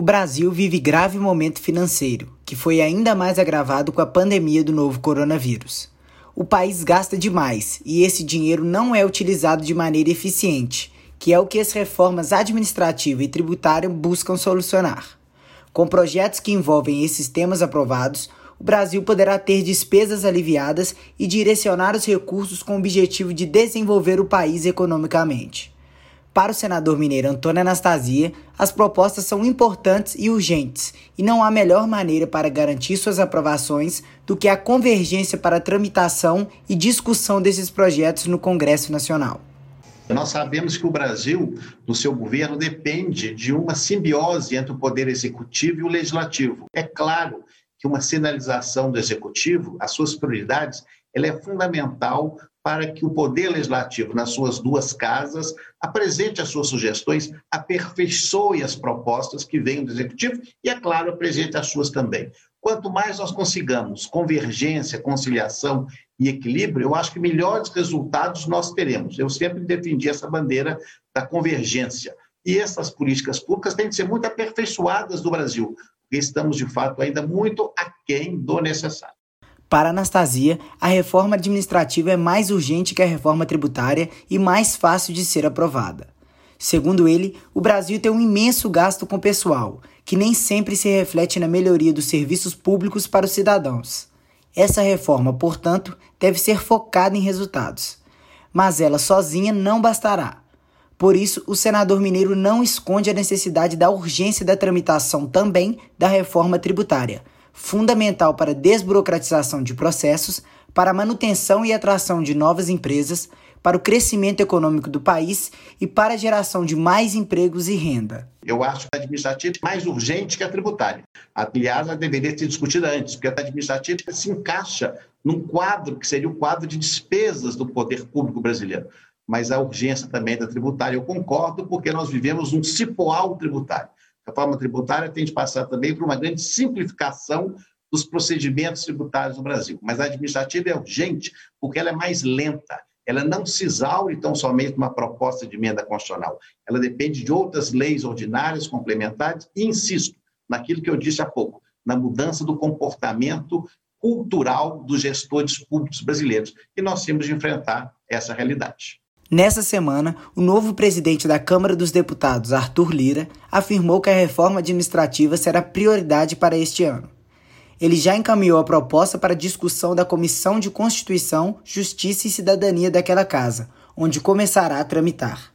O Brasil vive grave momento financeiro, que foi ainda mais agravado com a pandemia do novo coronavírus. O país gasta demais e esse dinheiro não é utilizado de maneira eficiente, que é o que as reformas administrativa e tributária buscam solucionar. Com projetos que envolvem esses temas aprovados, o Brasil poderá ter despesas aliviadas e direcionar os recursos com o objetivo de desenvolver o país economicamente. Para o senador mineiro Antônio Anastasia, as propostas são importantes e urgentes, e não há melhor maneira para garantir suas aprovações do que a convergência para a tramitação e discussão desses projetos no Congresso Nacional. Nós sabemos que o Brasil, no seu governo, depende de uma simbiose entre o poder executivo e o legislativo. É claro que uma sinalização do executivo, as suas prioridades, ela é fundamental para que o Poder Legislativo, nas suas duas casas, apresente as suas sugestões, aperfeiçoe as propostas que vêm do Executivo e, é claro, apresente as suas também. Quanto mais nós consigamos convergência, conciliação e equilíbrio, eu acho que melhores resultados nós teremos. Eu sempre defendi essa bandeira da convergência. E essas políticas públicas têm de ser muito aperfeiçoadas no Brasil, porque estamos, de fato, ainda muito aquém do necessário. Para Anastasia, a reforma administrativa é mais urgente que a reforma tributária e mais fácil de ser aprovada. Segundo ele, o Brasil tem um imenso gasto com pessoal, que nem sempre se reflete na melhoria dos serviços públicos para os cidadãos. Essa reforma, portanto, deve ser focada em resultados. Mas ela sozinha não bastará. Por isso, o senador mineiro não esconde a necessidade da urgência da tramitação também da reforma tributária fundamental para a desburocratização de processos, para a manutenção e atração de novas empresas, para o crescimento econômico do país e para a geração de mais empregos e renda. Eu acho que a administrativa é mais urgente que a tributária. Aliás, ela deveria ser discutida antes, porque a administrativa se encaixa num quadro que seria o quadro de despesas do poder público brasileiro. Mas a urgência também da tributária, eu concordo, porque nós vivemos um cipoal tributário. Reforma tributária tem de passar também por uma grande simplificação dos procedimentos tributários no Brasil. Mas a administrativa é urgente porque ela é mais lenta. Ela não se exaure tão somente uma proposta de emenda constitucional. Ela depende de outras leis ordinárias, complementares, e insisto naquilo que eu disse há pouco, na mudança do comportamento cultural dos gestores públicos brasileiros. E nós temos de enfrentar essa realidade. Nessa semana, o novo presidente da Câmara dos Deputados, Arthur Lira, afirmou que a reforma administrativa será prioridade para este ano. Ele já encaminhou a proposta para discussão da Comissão de Constituição, Justiça e Cidadania daquela casa, onde começará a tramitar.